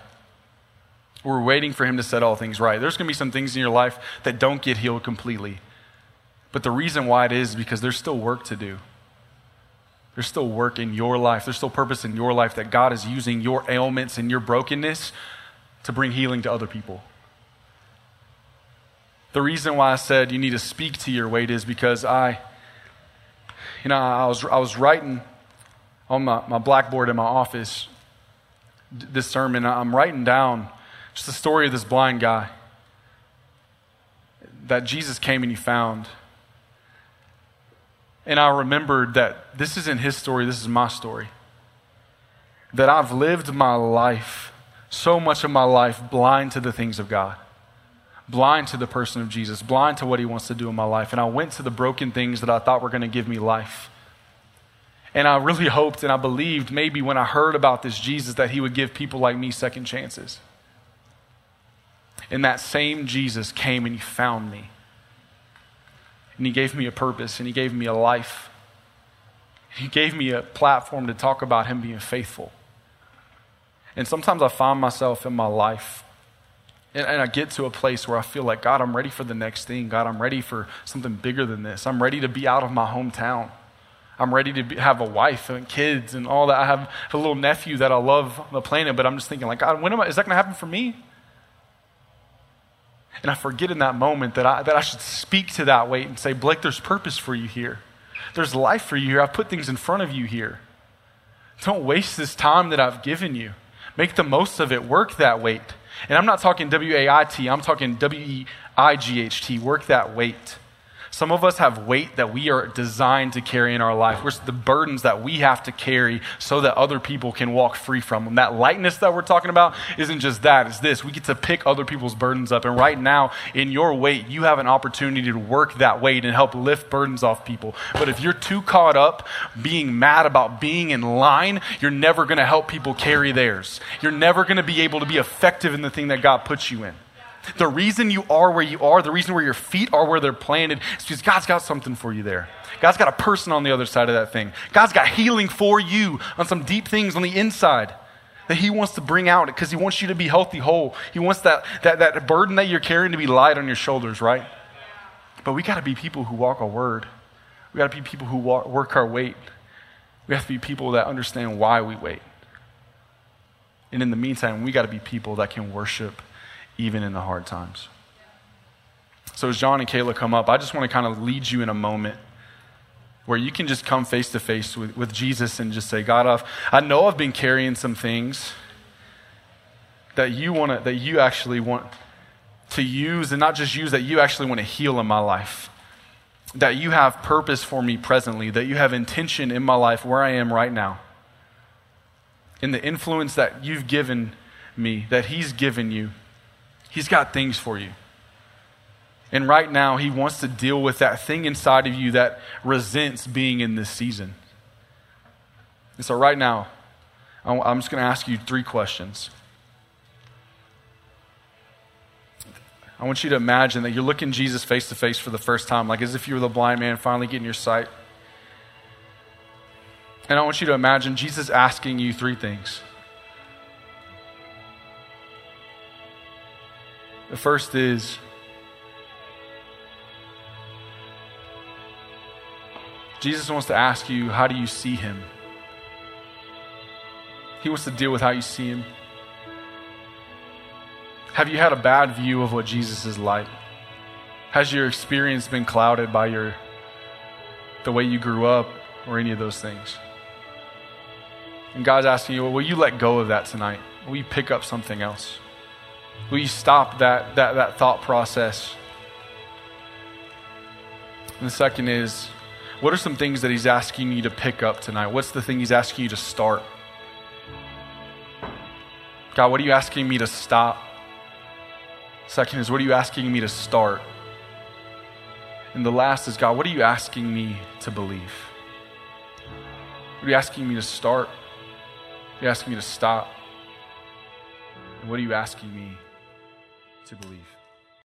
We're waiting for him to set all things right. There's going to be some things in your life that don't get healed completely. But the reason why it is because there's still work to do. There's still work in your life. There's still purpose in your life that God is using your ailments and your brokenness to bring healing to other people. The reason why I said you need to speak to your weight is because I, you know, I was, I was writing on my, my blackboard in my office this sermon. I'm writing down just the story of this blind guy that Jesus came and he found. And I remembered that this isn't his story, this is my story. That I've lived my life so much of my life blind to the things of God, blind to the person of Jesus, blind to what He wants to do in my life. And I went to the broken things that I thought were going to give me life. And I really hoped and I believed maybe when I heard about this Jesus that He would give people like me second chances. And that same Jesus came and He found me. And He gave me a purpose and He gave me a life. He gave me a platform to talk about Him being faithful. And sometimes I find myself in my life, and, and, I get to a place where I feel like, God, I'm ready for the next thing. God, I'm ready for something bigger than this. I'm ready to be out of my hometown. I'm ready to be, have a wife and kids and all that. I have a little nephew that I love on the planet, but I'm just thinking, like, God, when am I, is that going to happen for me? And I forget in that moment that I, that I should speak to that weight and say, Blake, there's purpose for you here. There's life for you here. I've put things in front of you here. Don't waste this time that I've given you. Make the most of it. Work that weight. And I'm not talking W A I T, I'm talking W E I G H T. Work that weight. Some of us have weight that we are designed to carry in our life. Where's the burdens that we have to carry so that other people can walk free from them. That lightness that we're talking about isn't just that, it's this. We get to pick other people's burdens up. And right now, in your weight, you have an opportunity to work that weight and help lift burdens off people. But if you're too caught up being mad about being in line, you're never going to help people carry theirs. You're never going to be able to be effective in the thing that God puts you in. The reason you are where you are, the reason where your feet are where they're planted, is because God's got something for you there. God's got a person on the other side of that thing. God's got healing for you on some deep things on the inside that He wants to bring out because He wants you to be healthy, whole. He wants that, that, that burden that you're carrying to be light on your shoulders, right? But we got to be people who walk a word. We got to be people who walk, work our weight. We have to be people that understand why we wait. And in the meantime, we got to be people that can worship even in the hard times. So as John and Kayla come up, I just want to kind of lead you in a moment where you can just come face to face with, Jesus and just say, God, I've, I know I've been carrying some things that you want to, that you actually want to use, and not just use, that you actually want to heal in my life. That you have purpose for me presently, that you have intention in my life where I am right now. In the influence that you've given me, that He's given you, He's got things for you. And right now, He wants to deal with that thing inside of you that resents being in this season. And so, right now, I'm just going to ask you three questions. I want you to imagine that you're looking Jesus face to face for the first time, like as if you were the blind man finally getting your sight. And I want you to imagine Jesus asking you three things. The first is Jesus wants to ask you, how do you see him? He wants to deal with how you see him. Have you had a bad view of what Jesus is like? Has your experience been clouded by your the way you grew up or any of those things? And God's asking you, well, will you let go of that tonight? Will you pick up something else? Will you stop that, that, that thought process? And the second is, what are some things that He's asking you to pick up tonight? What's the thing He's asking you to start? God, what are you asking me to stop? Second is, what are you asking me to start? And the last is, God, what are you asking me to believe? What are you asking me to start? What are you asking me to stop? And what are you asking me to believe?